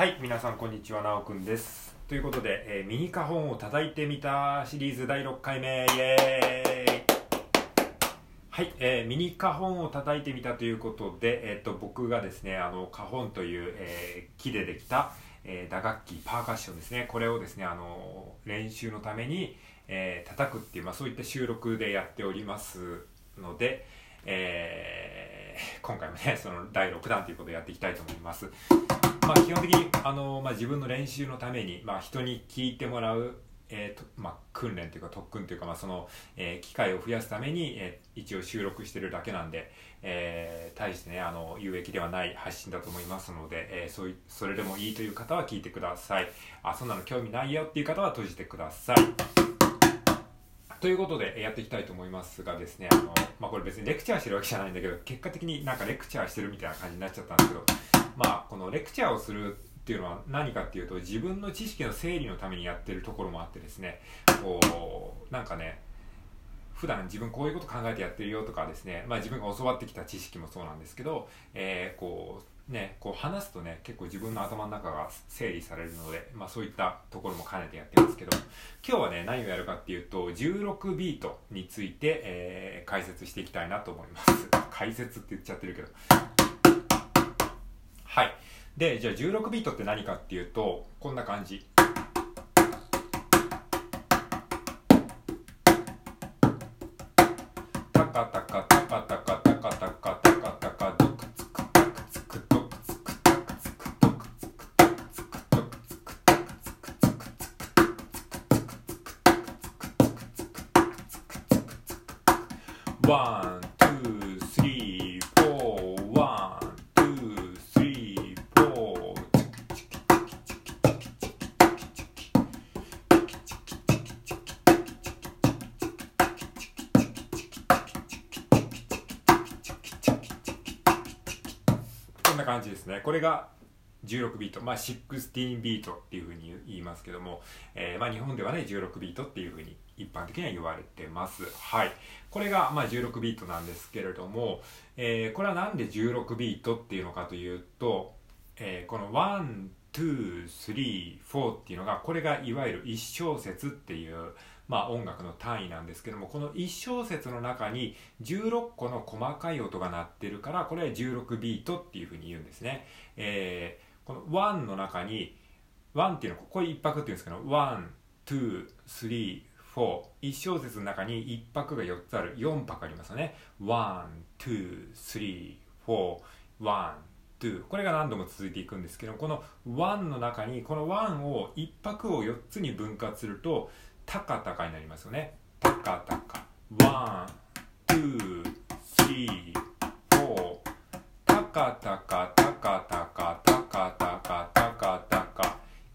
はい、皆さんこんにちは、なおくんです。ということで、えーミニカホンを叩いてみたシリーズ第6回目、イエーイはい、えーミニカホンを叩いてみたということで、えっと僕がですね、あのカホンという、えー木でできた、えー打楽器、パーカッションですね、これをですね、あの練習のために、えー叩くっていう、まあ、そういった収録でやっておりますので、えー今回もね、その第6弾ということでやっていきたいと思います。まあ、基本的にあの、まあ、自分の練習のために、まあ、人に聞いてもらう、えーとまあ、訓練というか特訓というか、まあそのえー機会を増やすために、えー一応収録してるだけなんで、えー大してねあの有益ではない発信だと思いますので、えーそういそれでもいいという方は聞いてください。あそんなの興味ないよっていう方は閉じてください。ということでやっていきたいと思いますがですねあの、まあ、これ別にレクチャーしてるわけじゃないんだけど結果的になんかレクチャーしてるみたいな感じになっちゃったんですけどまあこのレクチャーをするっていうのは何かっていうと自分の知識の整理のためにやってるところもあってですねこうなんかね普段自分こういうこと考えてやってるよとかですね、まあ、自分が教わってきた知識もそうなんですけど、えーこうね、こう話すとね結構自分の頭の中が整理されるので、まあ、そういったところも兼ねてやってますけど今日はね何をやるかっていうと16ビートについて、えー解説していきたいなと思います。解説って言っちゃってるけど。はい。でじゃあ16ビートって何かっていうとこんな感じ。one、two、three、four、one、two、three、four、こんな感じですね。これが16ビート、まあ、16ビートっていうふうに言いますけども、えーまあ、日本ではね16ビートっていうふうに一般的には言われてます。はい。これがまあ16ビートなんですけれども、えーこれはなんで16ビートっていうのかというと、えーこの1,2,3,4っていうのがこれがいわゆる1小節っていうまあ、音楽の単位なんですけどもこの1小節の中に16個の細かい音が鳴ってるからこれは16ビートっていうふうに言うんですね、えーこの1の中に1っていうのはこれ1拍っていうんですけど1,2,3,4 1小節の中に1拍が4つある。4拍ありますよね。1,2,3,4 1 2これが何度も続いていくんですけどこの1の中にこの1を1拍を4つに分割するとタカタカになりますよね。タカタカ one、two、three、four。タカタカタカタカ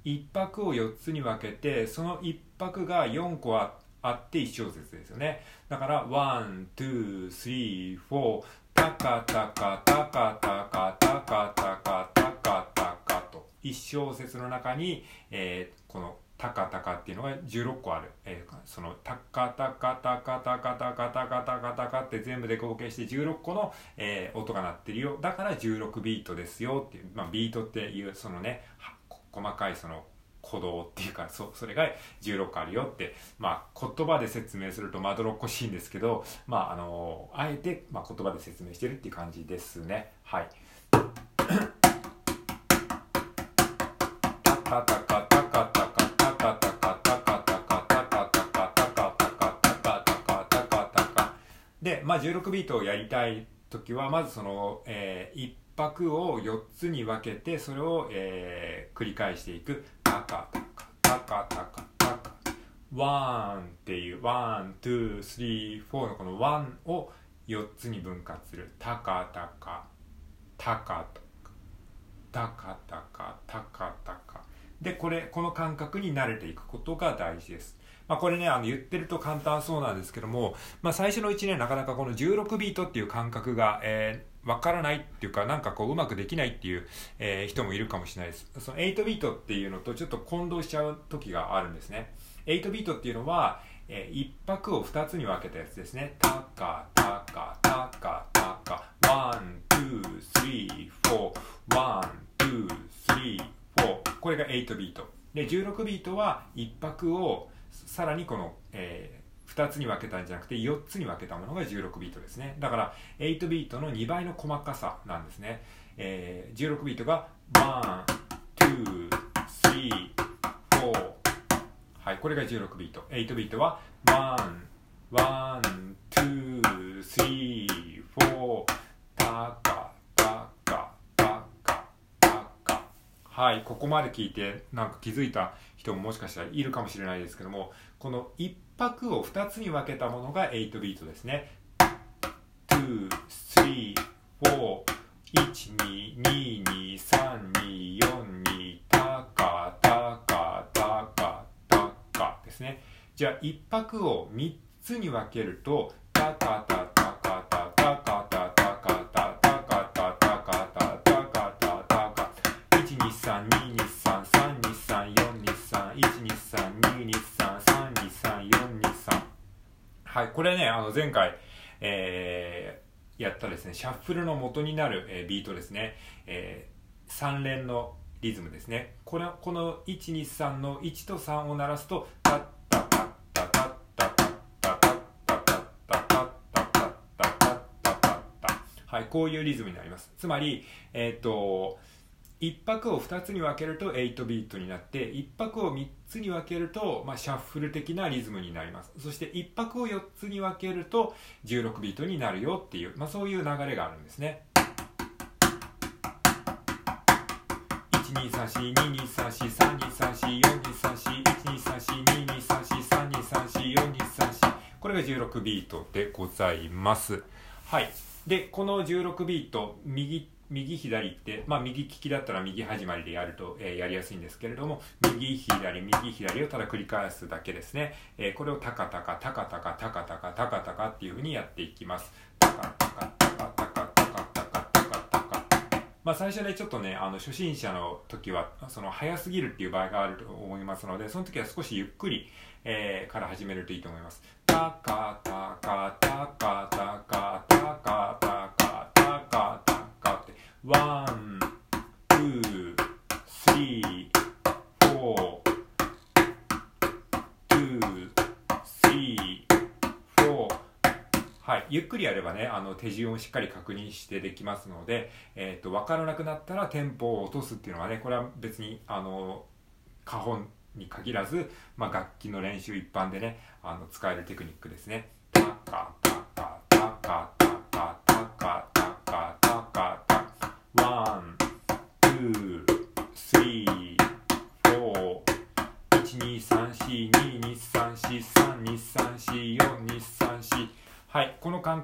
1拍を4つに分けてその1拍が4個あって1小節ですよね。だから one、two、three、four タカタカタカタカタカタカタカタカと1小節の中に、えー、このタカタカっていうのが16個ある、えー、そのタカタカタカタカタカタカタカタカって全部で合計して16個の、えー、音が鳴ってるよだから16ビートですよっていう、まあ、ビートっていうそのね細かいその鼓動っていうかそそれが16個あるよって、まあ、言葉で説明するとまどろっこしいんですけど、まあ、あのあえて、まあ、言葉で説明してるっていう感じですねはい。タタカタカタカタカタカタカタカタカタカタカタカタカタカタカタカで、まあ、16ビートをやりたい時はまずその、えー、1拍を4つに分けてそれを、えー、繰り返していく「タカタカタカタカタカ」 one っていう one、two、three、four のこの one を4つに分割する「タカタカタカタカタカタカ」でこれこの感覚に慣れていくことが大事です、まあ、これねあの言ってると簡単そうなんですけども、まあ、最初の1年なかなかこの16ビートっていう感覚が、えーわからないっていうかなんかこううまくできないっていう、えー人もいるかもしれないです。その8ビートっていうのとちょっと混同しちゃう時があるんですね。8ビートっていうのは、え1拍を2つに分けたやつですね。タカタカタカタカ one、これが8ビート。で16ビートは1拍をさらにこの、えー、2つに分けたんじゃなくて4つに分けたものが16ビートですね。だから8ビートの2倍の細かさなんですね、えー、16ビートが1 2 3 4はいこれが16ビート。8ビートは1 1 2 3 4はいここまで聞いてなんか気づいた人ももしかしたらいるかもしれないですけどもこの1拍を2つに分けたものが8ビートですね。2 3 4 1 2 2 2 3 2 4 2タカタカタカタカですね。じゃあ1拍を3つに分けるとタカ123223243234232233223はいこれねあの前回えー、やったですねシャッフルの元になる、えー、ビートですね、えー、3連のリズムですね。これこの123の1と3を鳴らすとタッタタッタタッタタッタタッタタッタタッタタッタタッタタッタはいこういうリズムになりますつまりえっ、と1拍を2つに分けると8ビートになって1拍を3つに分けると、まあ、シャッフル的なリズムになります。そして1拍を4つに分けると16ビートになるよっていう、まあ、そういう流れがあるんですね。12345234123412342342234これが16ビートでございます。はい。でこの16ビート右右左って、まあ、右利きだったら右始まりでやると、えー、やりやすいんですけれども、右左、右左をただ繰り返すだけですね。えー、これをタカタカ、タカタカ、タカタカ、タカタカっていうふうにやっていきます。タカタカ、タカタカ、タカタカ、タカタカ。まあ、最初ね、ちょっとね、あの、初心者の時は、その、早すぎるっていう場合があると思いますので、その時は少しゆっくり、えー、から始めるといいと思います。タカタカ、はい、ゆっくりやればね、あの手順をしっかり確認してできますので、えっ、ー、と、わからなくなったらテンポを落とすっていうのはね、これは別に、あの、花本に限らず、まあ、楽器の練習一般でね、あの使えるテクニックですね。タカタカタカタ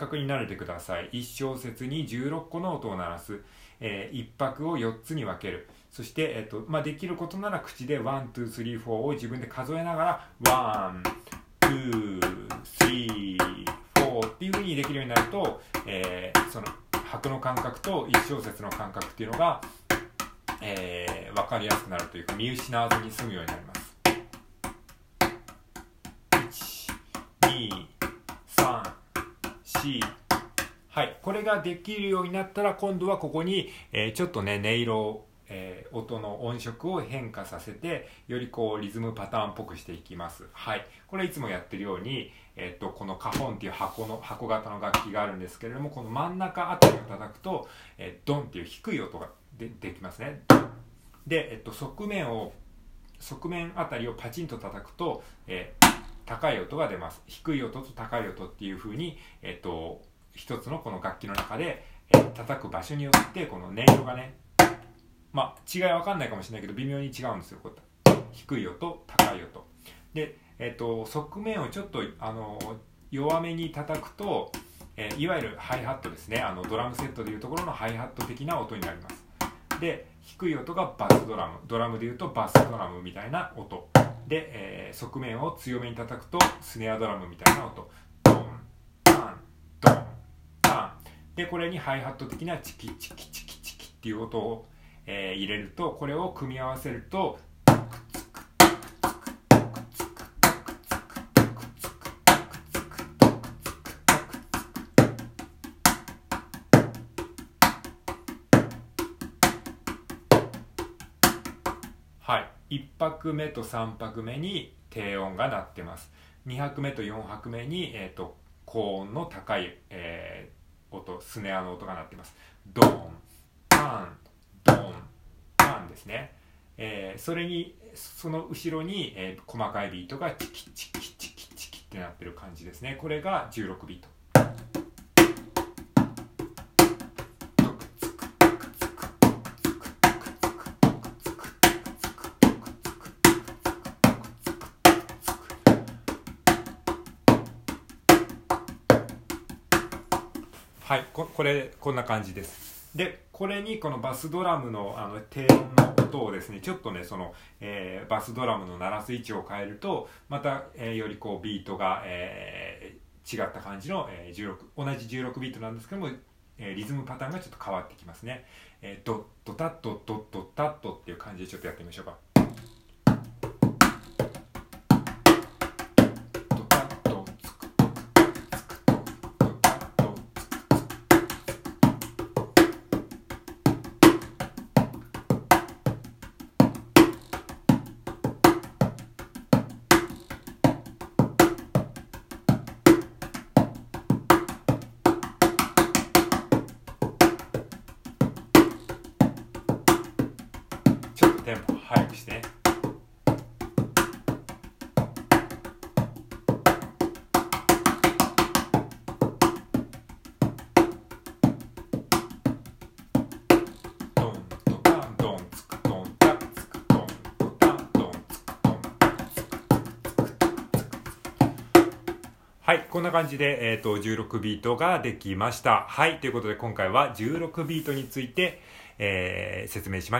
覚に慣れてください。1小節に16個の音を鳴らす。えー、1拍を4つに分ける。そして、えっとまあ、できることなら口で1、2、3、4を自分で数えながら1、2、3、4っていうふうにできるようになると、えー、その拍の感覚と1小節の感覚っていうのが、えー、分かりやすくなるというか見失わずに済むようになりますはいこれができるようになったら今度はここに、え、ちょっとね音色をえー、音の音色を変化させてよりこうリズムパターンっぽくしていきます。はいこれいつもやってるように、え、っとこのカホンっていう箱の箱型の楽器があるんですけれどもこの真ん中あたりを叩くと、えー、ドンっていう低い音がでできますね。で、えっと、側面を側面あたりをパチンと叩くと、えー、高い音が出ます。低い音と高い音っていう風にえっと一つのこの楽器の中で、え、叩く場所によってこの音色がねまあ違いわかんないかもしれないけど微妙に違うんですよこう低い音高い音。で、えっと、側面をちょっとあの弱めに叩くと、え、いわゆるハイハットですね。あのドラムセットでいうところのハイハット的な音になります。で低い音がバスドラム。ドラムでいうとバスドラムみたいな音。で、えー、側面を強めに叩くとスネアドラムみたいな音。ドンタンドンタン。でこれにハイハット的なチキチキチキチキっていう音をえー、入れるとこれを組み合わせると1拍目と3拍目に低音が鳴ってます。2拍目と4拍目に、えーと、高音の高い、えー、音スネアの音が鳴ってます。ドーンパンドーンパンですね、えー、それにその後ろに、えー、細かいビートがチキチキチキチキってなってる感じですね。これが16ビート。はいここれこんな感じです。でこれにこのバスドラムのあの低音の音をですねちょっとねその、えー、バスドラムの鳴らす位置を変えるとまた、えー、よりこうビートが、えー、違った感じの、えー、16同じ16ビートなんですけども、えー、リズムパターンがちょっと変わってきますね、えー、ドッドタッドドッドタッドっていう感じでちょっとやってみましょうか。はい。こんな感じで、えっ、ー、と、16ビートができました。はい。ということで、今回は16ビートについて、えー、説明しました。